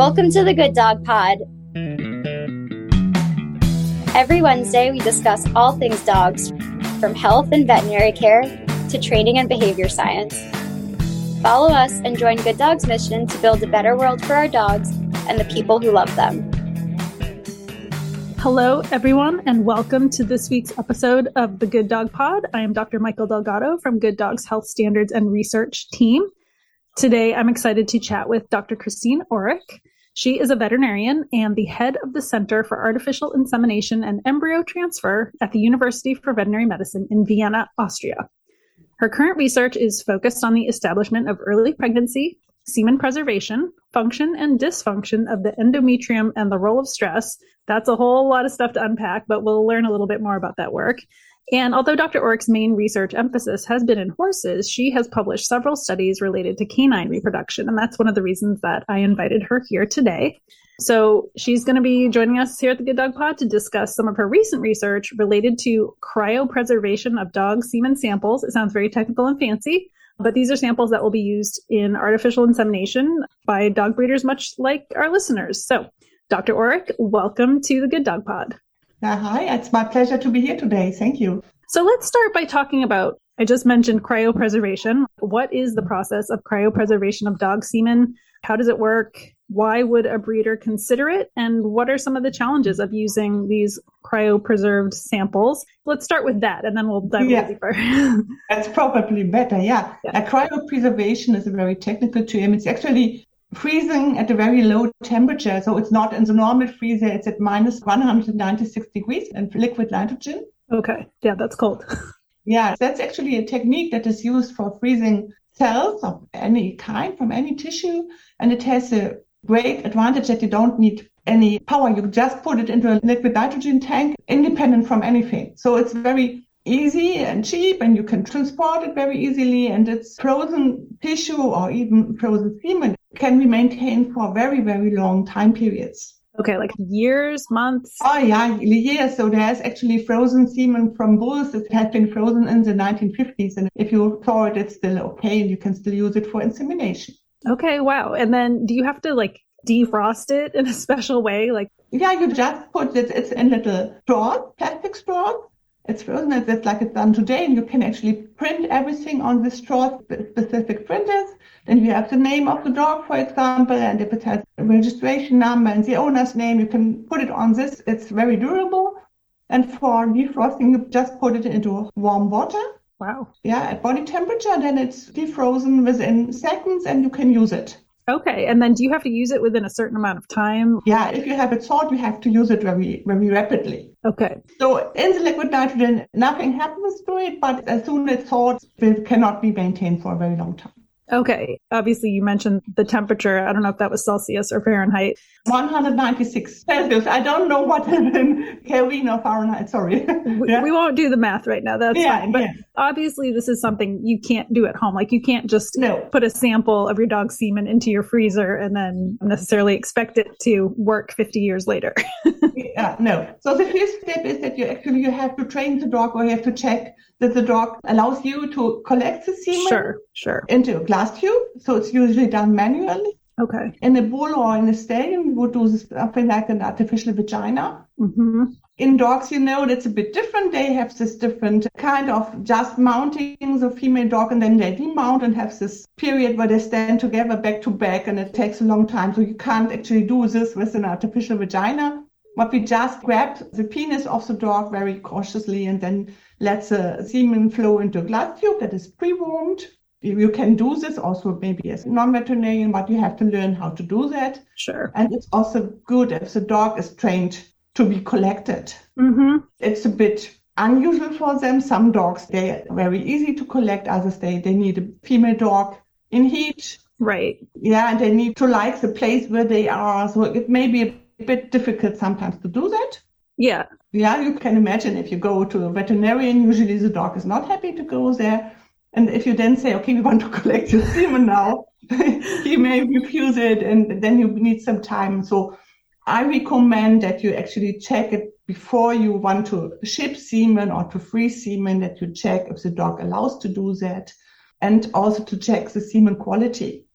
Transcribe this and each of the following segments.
Welcome to the Good Dog Pod. Every Wednesday, we discuss all things dogs, from health and veterinary care to training and behavior science. Follow us and join Good Dog's mission to build a better world for our dogs and the people who love them. Hello, everyone, and welcome to this week's episode of the Good Dog Pod. I am Dr. Mikel Delgado from Good Dogs Health Standards and Research Team. Today, I'm excited to chat with Dr. Christine Aurich. She is a veterinarian and the head of the Center for Artificial Insemination and Embryo Transfer at the University for Veterinary Medicine in Vienna, Austria. Her current research is focused on the establishment of early pregnancy, semen preservation, function and dysfunction of the endometrium, and the role of stress. That's a whole lot of stuff to unpack, but we'll learn a little bit more about that work. And although Dr. Aurich's main research emphasis has been in horses, she has published several studies related to canine reproduction. And that's one of the reasons that I invited her here today. So she's going to be joining us here at the Good Dog Pod to discuss some of her recent research related to cryopreservation of dog semen samples. It sounds very technical and fancy, but these are samples that will be used in artificial insemination by dog breeders, much like our listeners. So, Dr. Aurich, welcome to the Good Dog Pod. Uh, hi, it's my pleasure to be here today. Thank you. So let's start by talking about I just mentioned cryopreservation. What is the process of cryopreservation of dog semen? How does it work? Why would a breeder consider it? And what are some of the challenges of using these cryopreserved samples? Let's start with that and then we'll dive yeah. deeper. That's probably better. Yeah. yeah. cryopreservation is a very technical term. It's actually freezing at a very low temperature. So it's not in the normal freezer, it's at minus 196 degrees and liquid nitrogen. Okay. Yeah, that's cold. yeah, that's actually a technique that is used for freezing cells of any kind from any tissue. And it has a great advantage that you don't need any power. You just put it into a liquid nitrogen tank independent from anything. So it's very easy and cheap and you can transport it very easily and it's frozen tissue or even frozen semen can be maintained for very, very long time periods. Okay, like years, months? Oh, yeah, years. So there's actually frozen semen from bulls that has been frozen in the 1950s. And if you thaw it, it's still okay and you can still use it for insemination. Okay, wow. And then do you have to like defrost it in a special way? Like, yeah, you just put it, it's in little straws, plastic straws. It's frozen. It's like it's done today, and you can actually print everything on the straw, specific printers. Then you have the name of the dog, for example, and if it has a registration number and the owner's name, you can put it on this. It's very durable. And for defrosting, you just put it into warm water. Wow. Yeah, at body temperature, then it's defrozen within seconds and you can use it. Okay. And then do you have to use it within a certain amount of time? Yeah, if you have it thawed, you have to use it very, very rapidly. Okay. So in the liquid nitrogen, nothing happens to it, but as soon as thawed, it cannot be maintained for a very long time. Okay. Obviously, you mentioned the temperature. I don't know if that was Celsius or Fahrenheit. 196 Celsius. I don't know what Kelvin or Fahrenheit. Sorry. yeah. we, won't do the math right now. That's yeah, fine. But yeah. obviously, this is something you can't do at home. Like, you can't just no. put a sample of your dog's semen into your freezer and then necessarily expect it to work 50 years later. yeah, no. So the first step is that you actually you have to train the dog or you have to check that the dog allows you to collect the semen sure, sure. into a glass tube. So it's usually done manually. Okay. In a bull or in a stallion, we would do something like an artificial vagina. Mm-hmm. In dogs, you know, that's a bit different. They have this different kind of just mounting the female dog and then they demount and have this period where they stand together back to back and it takes a long time. So you can't actually do this with an artificial vagina. But we just grab the penis of the dog very cautiously and then let the semen flow into a glass tube that is pre-warmed. You can do this also maybe as non-veterinarian, but you have to learn how to do that. Sure. And it's also good if the dog is trained to be collected. Mm-hmm. It's a bit unusual for them. Some dogs, they are very easy to collect. Others, they, they need a female dog in heat. Right. Yeah, and they need to like the place where they are. So it may be a bit difficult sometimes to do that. Yeah. Yeah, you can imagine if you go to a veterinarian, usually the dog is not happy to go there. And if you then say, okay, we want to collect your semen now, he may refuse it and then you need some time. So I recommend that you actually check it before you want to ship semen or to freeze semen, that you check if the dog allows to do that and also to check the semen quality.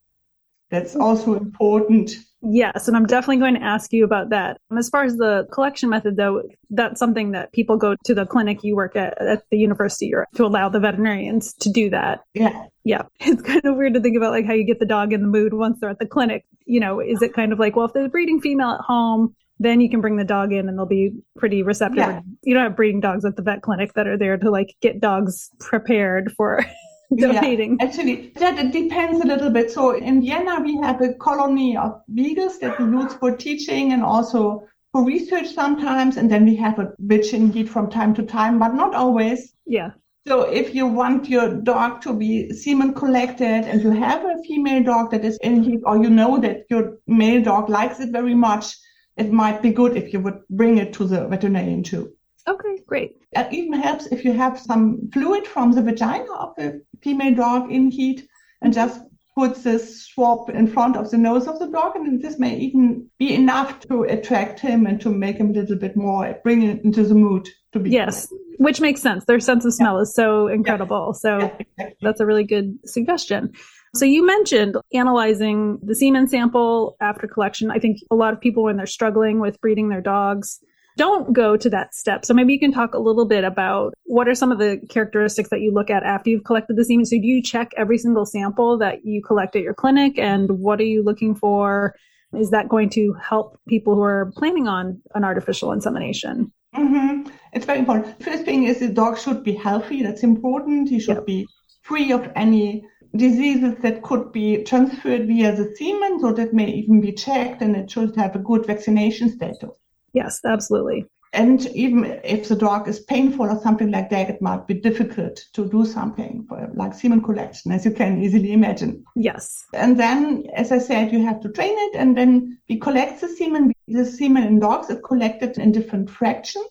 That's also important. Yes, and I'm definitely going to ask you about that. Um, as far as the collection method, though, that's something that people go to the clinic you work at at the university or to allow the veterinarians to do that. Yeah. Yeah. It's kind of weird to think about like how you get the dog in the mood once they're at the clinic. You know, is it kind of like, well, if there's a breeding female at home, then you can bring the dog in and they'll be pretty receptive. Yeah. You don't have breeding dogs at the vet clinic that are there to like get dogs prepared for donating. Yeah, actually, that it depends a little bit. So in Vienna, we have a colony of beagles that we use for teaching and also for research sometimes. And then we have a bitch in heat from time to time, but not always. Yeah. So if you want your dog to be semen collected and you have a female dog that is in heat or you know that your male dog likes it very much, it might be good if you would bring it to the veterinarian too. Okay, great. It even helps if you have some fluid from the vagina of the female dog in heat and just put this swab in front of the nose of the dog. And this may even be enough to attract him and to make him a little bit more, bring it into the mood to be. Yes, which makes sense. Their sense of smell is so incredible. So Yeah, exactly. that's a really good suggestion. So you mentioned analyzing the semen sample after collection. I think a lot of people, when they're struggling with breeding their dogs, don't go to that step. So maybe you can talk a little bit about what are some of the characteristics that you look at after you've collected the semen. So do you check every single sample that you collect at your clinic and what are you looking for? Is that going to help people who are planning on an artificial insemination? hmm It's very important. First thing is the dog should be healthy. That's important. He should Yep. be free of any diseases that could be transferred via the semen. So that may even be checked and it should have a good vaccination status. Yes, absolutely. And even if the dog is painful or something like that, it might be difficult to do something for, like semen collection, as you can easily imagine. Yes. And then, as I said, you have to train it. And then we collect the semen. The semen in dogs is collected in different fractions.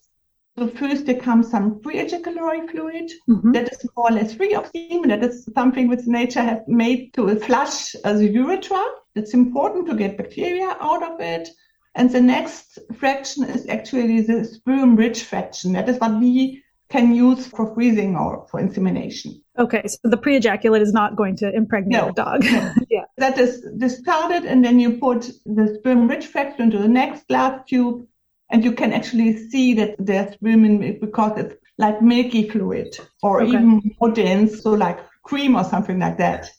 So first there comes some pre-ejaculatory fluid Mhm. that is more or less free of semen. That is something which nature has made to flush uh, the urethra. It's important to get bacteria out of it. And the next fraction is actually the sperm-rich fraction. That is what we can use for freezing or for insemination. Okay, so the pre-ejaculate is not going to impregnate No, a dog. no. yeah. that is discarded and then you put the sperm rich fraction into the next glass tube and you can actually see that there's sperm in it because it's like milky fluid or Okay. even more dense, so like cream or something like that.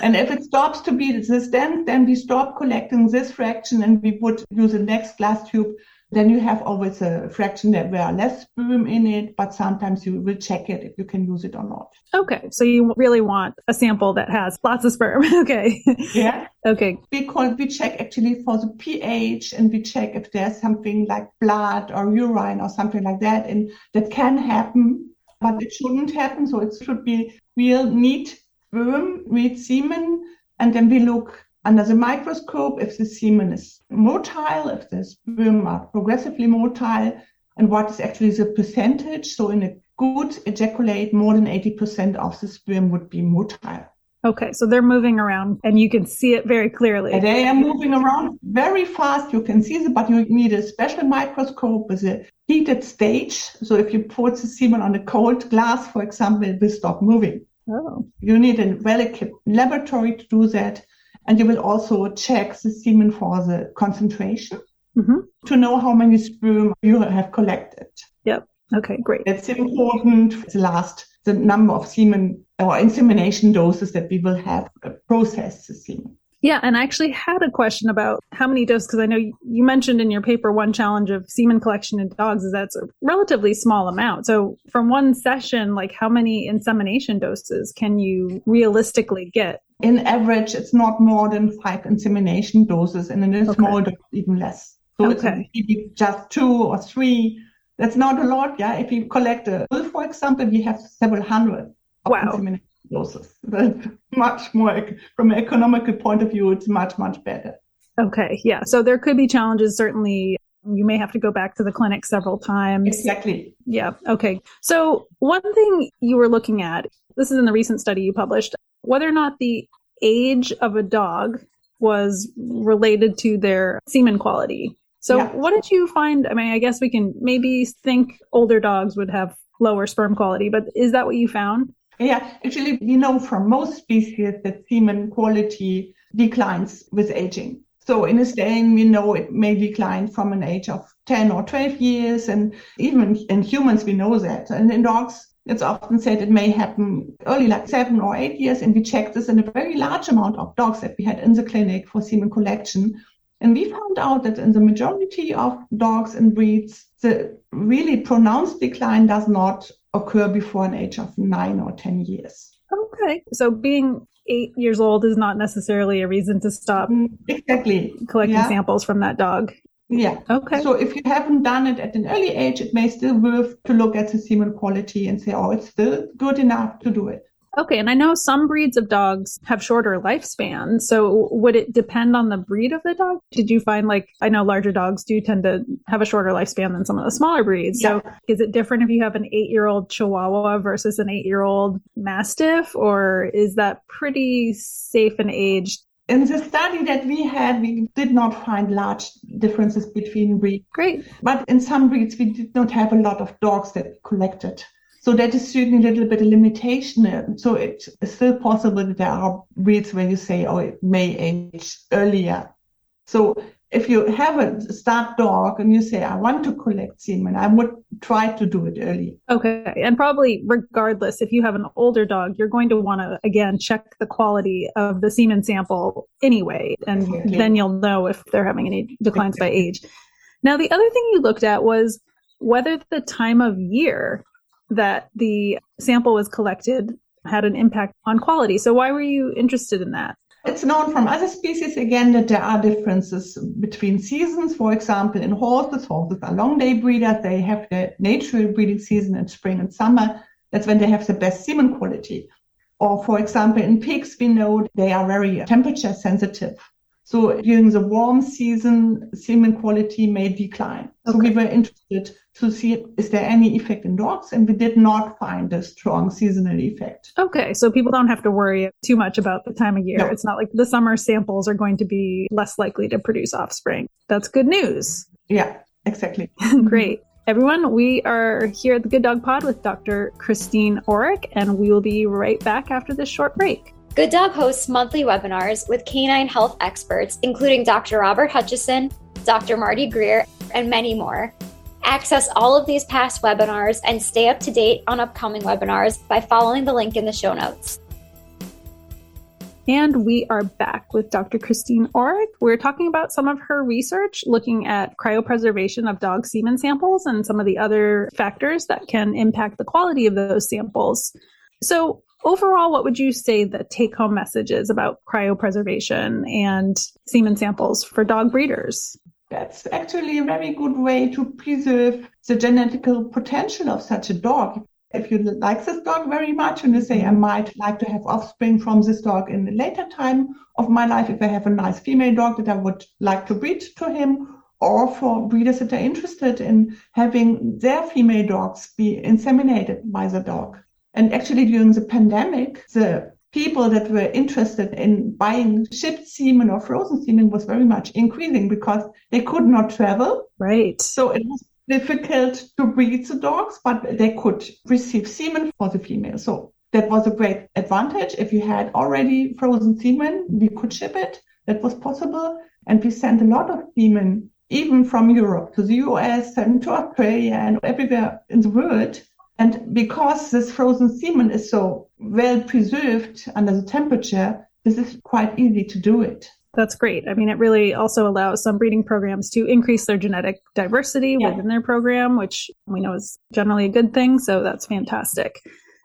And if it stops to be this dense, then we stop collecting this fraction and we would use the next glass tube. Then you have always a fraction that where less sperm in it, but sometimes you will check it if you can use it or not. Okay, so you really want a sample that has lots of sperm. okay. Yeah. okay. because we check actually for the pH and we check if there's something like blood or urine or something like that. And that can happen, but it shouldn't happen. So it should be real neat sperm, neat semen. And then we look under the microscope if the semen is motile, if the sperm are progressively motile, and what is actually the percentage. So in a good ejaculate, more than 80% of the sperm would be motile. Okay, so they're moving around and you can see it very clearly. And They are moving around very fast. You can see them, but you need a special microscope with a heated stage. So if you put the semen on a cold glass, for example, it will stop moving. Oh, You need a well-equipped laboratory to do that. And you will also check the semen for the concentration hmm to know how many sperm you have collected. Yep. Okay, great. It's important for the last, the number of semen or insemination doses that we will have uh, processed the semen. Yeah, and I actually had a question about how many doses, because I know you mentioned in your paper one challenge of semen collection in dogs is that's a relatively small amount. So from one session, like how many insemination doses can you realistically get? in average, it's not more than five insemination doses, and in a Okay. small dose, even less. So it's Okay. maybe just two or three. That's not a lot. Yeah. If you collect a bull, for example, we have several hundred of Wow. insemination doses. That's much more, from an economical point of view, it's much, much better. Okay, yeah. So there could be challenges. Certainly, you may have to go back to the clinic several times. Exactly. Yeah. Okay. So one thing you were looking at, this is in the recent study you published, whether or not the age of a dog was related to their semen quality. So Yeah. what did you find? I mean, I guess we can maybe think older dogs would have lower sperm quality, but is that what you found? Yeah, actually, we know from most species that semen quality declines with aging. So in a stain, we know it may decline from an age of 10 or 12 years. And even in humans, we know that. And in dogs, it's often said it may happen early, like seven or eight years. And we checked this in a very large amount of dogs that we had in the clinic for semen collection. And we found out that in the majority of dogs and breeds, the really pronounced decline does not occur before an age of nine or 10 years. Okay. So being eight years old is not necessarily a reason to stop mm, exactly collecting yeah. samples from that dog. Yeah. Okay. So if you haven't done it at an early age, it may still worth to look at the semen quality and say, oh, it's still good enough to do it. Okay, and I know some breeds of dogs have shorter lifespans. So would it depend on the breed of the dog? Did you find like I know larger dogs do tend to have a shorter lifespan than some of the smaller breeds. Yeah. So is it different if you have an 8-year-old chihuahua versus an 8-year-old mastiff or is that pretty safe in age? In the study that we had, we did not find large differences between breeds. Great. But in some breeds, we did not have a lot of dogs that collected. So that is certainly a little bit a limitation. Uh, so it's still possible that there are breeds where you say, oh, it may age earlier. So if you have a start dog and you say, I want to collect semen, I would try to do it early. Okay. And probably regardless, if you have an older dog, you're going to want to, again, check the quality of the semen sample anyway. And exactly. then you'll know if they're having any declines exactly. by age. Now, the other thing you looked at was whether the time of year that the sample was collected had an impact on quality. So why were you interested in that? It's known from other species again that there are differences between seasons. For example, in horses, horses are long day breeders. They have the natural breeding season in spring and summer. That's when they have the best semen quality. Or for example, in pigs, we know they are very temperature sensitive. So during the warm season, semen quality may decline. Okay. So we were interested to see is there any effect in dogs, and we did not find a strong seasonal effect. Okay, so people don't have to worry too much about the time of year. No. It's not like the summer samples are going to be less likely to produce offspring. That's good news. Yeah, exactly. Great. Everyone, we are here at the Good Dog Pod with Dr. Christine Aurich, and we will be right back after this short break. Good Dog hosts monthly webinars with canine health experts, including Dr. Robert Hutchison, Dr. Marty Greer, and many more. Access all of these past webinars and stay up to date on upcoming webinars by following the link in the show notes. And we are back with Dr. Christine Aurich. We're talking about some of her research looking at cryopreservation of dog semen samples and some of the other factors that can impact the quality of those samples. So, overall, what would you say the take home message is about cryopreservation and semen samples for dog breeders? That's actually a very good way to preserve the genetical potential of such a dog. If you like this dog very much and you say, I might like to have offspring from this dog in a later time of my life, if I have a nice female dog that I would like to breed to him, or for breeders that are interested in having their female dogs be inseminated by the dog. And actually, during the pandemic, the people that were interested in buying shipped semen or frozen semen was very much increasing because they could not travel. Right. So it was difficult to breed the dogs, but they could receive semen for the female. So that was a great advantage. If you had already frozen semen, we could ship it. That was possible. And we sent a lot of semen, even from Europe to the US and to Australia and everywhere in the world and because this frozen semen is so well preserved under the temperature, this is quite easy to do it. That's great. I mean, it really also allows some breeding programs to increase their genetic diversity yeah. within their program, which we know is generally a good thing. So that's fantastic.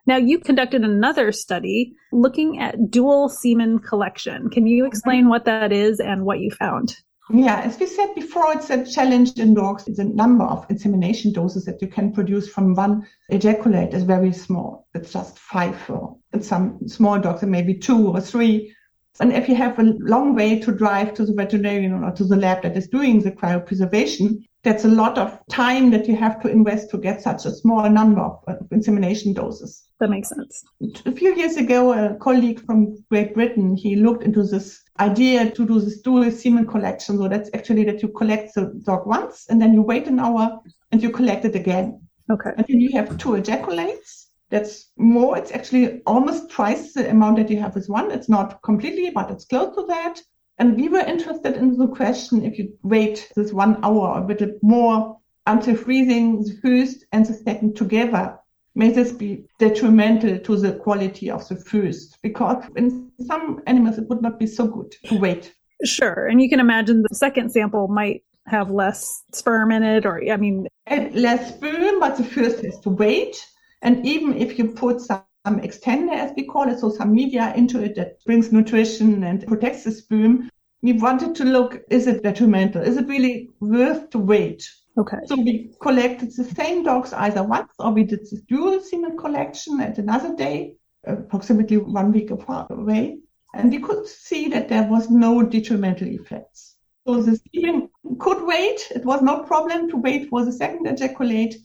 Now, you conducted another study looking at dual semen collection. Can you explain what that is and what you found? Yeah, as we said before, it's a challenge in dogs. The number of insemination doses that you can produce from one ejaculate is very small. It's just five, or some small dogs, it may be two or three. And if you have a long way to drive to the veterinarian or to the lab that is doing the cryopreservation, that's a lot of time that you have to invest to get such a small number of uh, insemination doses. That makes sense. A few years ago, a colleague from Great Britain, he looked into this idea to do this dual semen collection. So that's actually that you collect the dog once and then you wait an hour and you collect it again. Okay. And then you have two ejaculates That's more, it's actually almost twice the amount that you have with one. It's not completely, but it's close to that. And we were interested in the question if you wait this one hour or a bit more until freezing the first and the second together, may this be detrimental to the quality of the first? Because in some animals, it would not be so good to wait. Sure. And you can imagine the second sample might have less sperm in it, or I mean, and less sperm, but the first has to wait. And even if you put some extender, as we call it, so some media into it that brings nutrition and protects the sperm, we wanted to look, is it detrimental? Is it really worth to wait? Okay. So we collected the same dogs either once or we did this dual semen collection at another day, approximately one week apart away. And we could see that there was no detrimental effects. So the semen could wait. It was no problem to wait for the second ejaculate,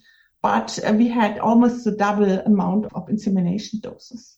but uh, we had almost the double amount of insemination doses.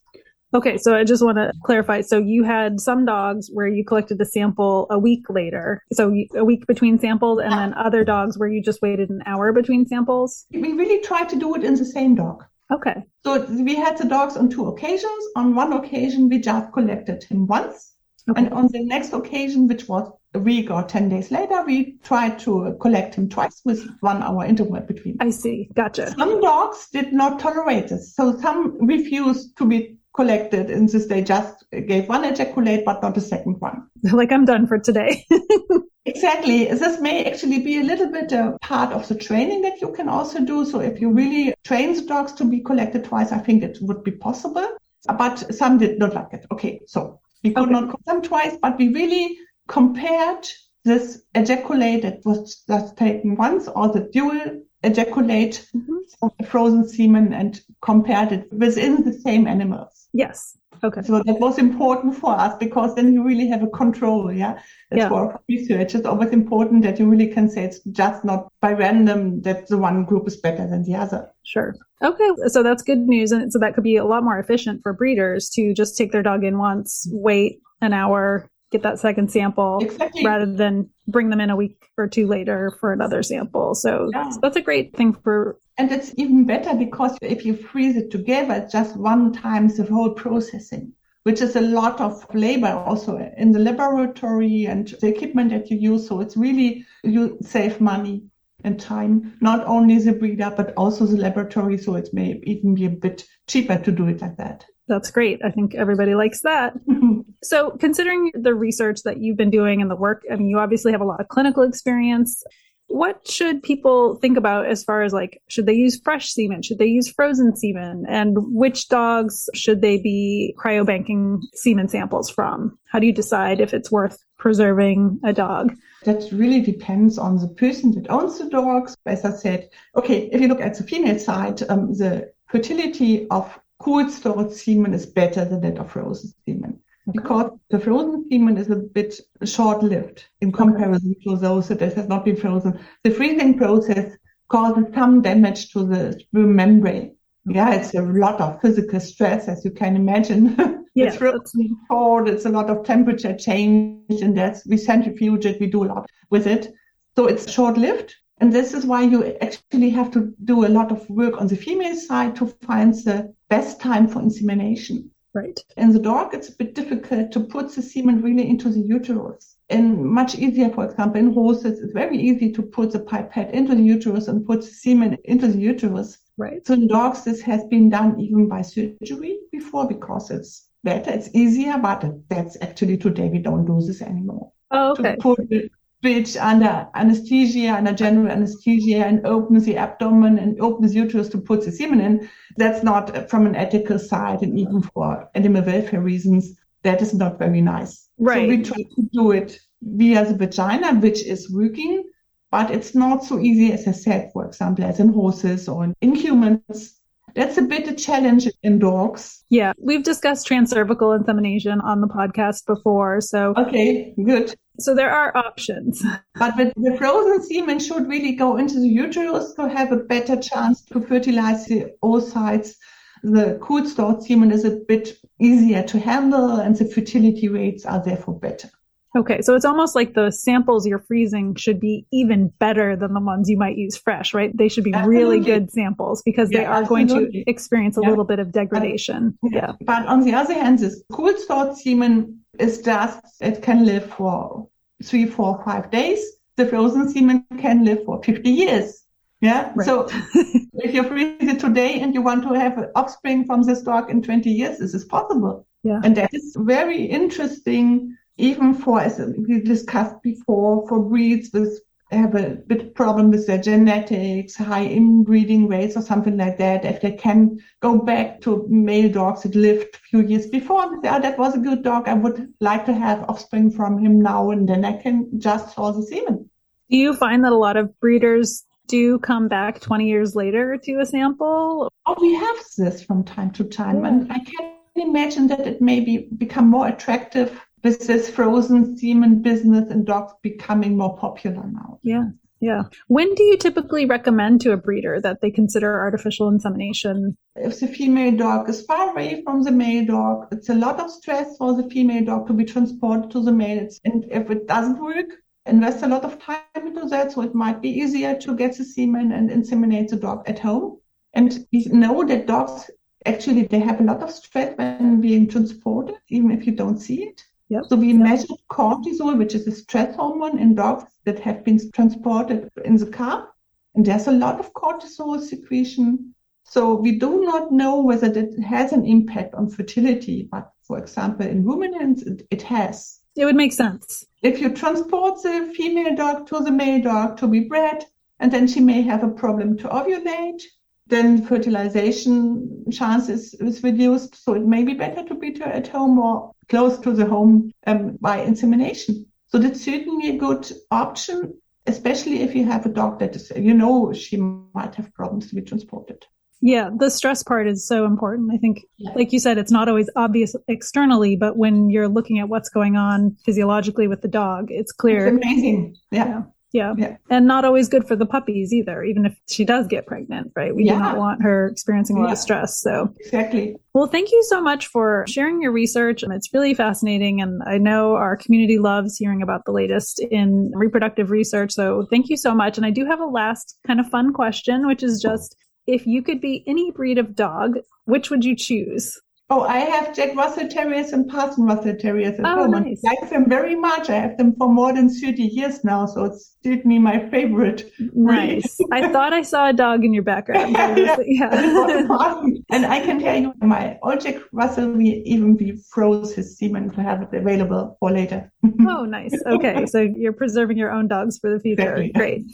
Okay, so I just want to clarify. So you had some dogs where you collected the sample a week later, so a week between samples, and then other dogs where you just waited an hour between samples? We really tried to do it in the same dog. Okay. So we had the dogs on two occasions. On one occasion, we just collected him once. Okay. And on the next occasion, which was a week or 10 days later, we tried to collect him twice with one hour interval between. I see. Gotcha. Some dogs did not tolerate this. So some refused to be collected and this they just gave one ejaculate but not a second one like i'm done for today exactly this may actually be a little bit a part of the training that you can also do so if you really train the dogs to be collected twice i think it would be possible but some did not like it okay so we could okay. not collect them twice but we really compared this ejaculate that was just taken once or the dual ejaculate mm-hmm. frozen semen and compared it within the same animals. Yes. Okay. So that was important for us because then you really have a control. Yeah. That's yeah. for research. It's always important that you really can say it's just not by random that the one group is better than the other. Sure. Okay. So that's good news. And so that could be a lot more efficient for breeders to just take their dog in once, wait an hour, get that second sample exactly. rather than bring them in a week or two later for another sample. So yeah. that's a great thing for. And it's even better because if you freeze it together, it's just one time the whole processing, which is a lot of labor also in the laboratory and the equipment that you use. So it's really, you save money and time, not only the breeder, but also the laboratory. So it may even be a bit cheaper to do it like that. That's great. I think everybody likes that. so, considering the research that you've been doing and the work, I mean, you obviously have a lot of clinical experience. What should people think about as far as like, should they use fresh semen? Should they use frozen semen? And which dogs should they be cryobanking semen samples from? How do you decide if it's worth preserving a dog? That really depends on the person that owns the dogs. As I said, okay, if you look at the female side, um, the fertility of cold stored semen is better than that of frozen semen. Because the frozen semen is a bit short lived in comparison to those that has not been frozen. The freezing process causes some damage to the sperm membrane. Yeah, it's a lot of physical stress, as you can imagine. Yeah, it's frozen cold, it's a lot of temperature change, and that's we centrifuge it, we do a lot with it. So it's short lived. And this is why you actually have to do a lot of work on the female side to find the best time for insemination. Right. In the dog, it's a bit difficult to put the semen really into the uterus. And much easier, for example, in horses, it's very easy to put the pipette into the uterus and put the semen into the uterus. Right. So in dogs, this has been done even by surgery before because it's better, it's easier, but that's actually today we don't do this anymore. Oh, okay. To put bitch under anesthesia, under general anesthesia, and opens the abdomen and opens uterus to put the semen in. That's not uh, from an ethical side, and even for animal welfare reasons, that is not very nice. Right. So we try to do it via the vagina, which is working, but it's not so easy as I said, for example, as in horses or in humans. That's a bit a challenge in dogs. Yeah, we've discussed transcervical insemination on the podcast before. So, okay, good. So there are options. But the, the frozen semen should really go into the uterus to have a better chance to fertilize the oocytes. The cool stored semen is a bit easier to handle and the fertility rates are therefore better. Okay, so it's almost like the samples you're freezing should be even better than the ones you might use fresh, right? They should be Absolutely. really good samples because they Yeah, are going to experience a Yeah. little bit of degradation. Yeah. But on the other hand, this cool stored semen is just, it can live for three, four, five days. The frozen semen can live for 50 years. Yeah. Right. So if you freeze it today and you want to have an offspring from this dog in 20 years, this is possible. Yeah. And that is very interesting, even for, as we discussed before, for breeds with have a bit problem with their genetics, high inbreeding rates or something like that. If they can go back to male dogs that lived a few years before, and say, oh, that was a good dog. I would like to have offspring from him now, and then I can just source the semen. Do you find that a lot of breeders do come back 20 years later to a sample? Oh, we have this from time to time, and I can imagine that it may be become more attractive with this frozen semen business and dogs becoming more popular now. Yeah. Yeah. When do you typically recommend to a breeder that they consider artificial insemination? If the female dog is far away from the male dog, it's a lot of stress for the female dog to be transported to the male. It's, and if it doesn't work, invest a lot of time into that. So it might be easier to get the semen and inseminate the dog at home. And we know that dogs actually they have a lot of stress when being transported, even if you don't see it. Yep. So we measured cortisol, which is a stress hormone in dogs that have been transported in the car. And there's a lot of cortisol secretion. So we do not know whether that has an impact on fertility. But for example, in ruminants, it, it has. It would make sense. If you transport the female dog to the male dog to be bred, and then she may have a problem to ovulate, then fertilization chances is reduced. So it may be better to be to, at home or close to the home um, by insemination. So that's certainly a good option, especially if you have a dog that is, you know, she might have problems to be transported. Yeah, the stress part is so important. I think, Yeah. like you said, it's not always obvious externally, but when you're looking at what's going on physiologically with the dog, it's It's clear. amazing. Yeah. Yeah. Yeah. And not always good for the puppies either, even if she does get pregnant, right? We do not want her experiencing a lot Yeah. of stress. So, Exactly. well, thank you so much for sharing your research. And it's really fascinating. And I know our community loves hearing about the latest in reproductive research. So thank you so much. And I do have a last kind of fun question, which is just if you could be any breed of dog, which would you choose? Oh, I have Jack Russell Terriers and Parson Russell Terriers at Oh, home. and nice. I like them very much. I have them for more than 30 years now, so it's certainly my favorite. Nice. I thought I saw a dog in your background. Yeah. yeah. and I can tell you, my old Jack Russell, we even we froze his semen to have it available for later. Oh, nice. Okay. So you're preserving your own dogs for the future. Great.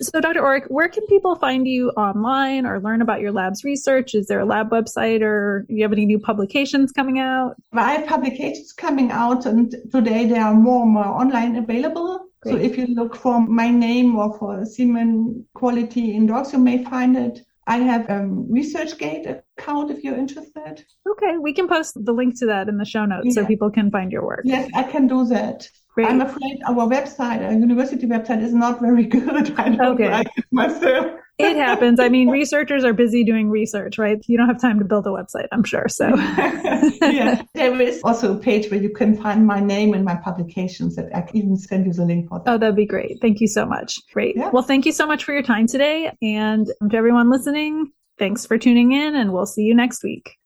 So, Dr. Aurich, where can people find you online or learn about your lab's research? Is there a lab website or do you have any new publications coming out? I have publications coming out, and today there are more and more online available. So if you look for my name or for semen quality in dogs, you may find it. I have a ResearchGate account if you're interested. Okay. We can post the link to that in the show notes so people can find your work. Yes, I can do that. Great. I'm afraid our website, our university website, is not very good. I don't Okay. like it myself. It happens. I mean, researchers are busy doing research, right? You don't have time to build a website, I'm sure. So, yeah, there is also a page where you can find my name and my publications. That I can even send you the link for that. oh, that'd be great. Thank you so much. Great. Yeah. Well, thank you so much for your time today. And to everyone listening, thanks for tuning in, and we'll see you next week.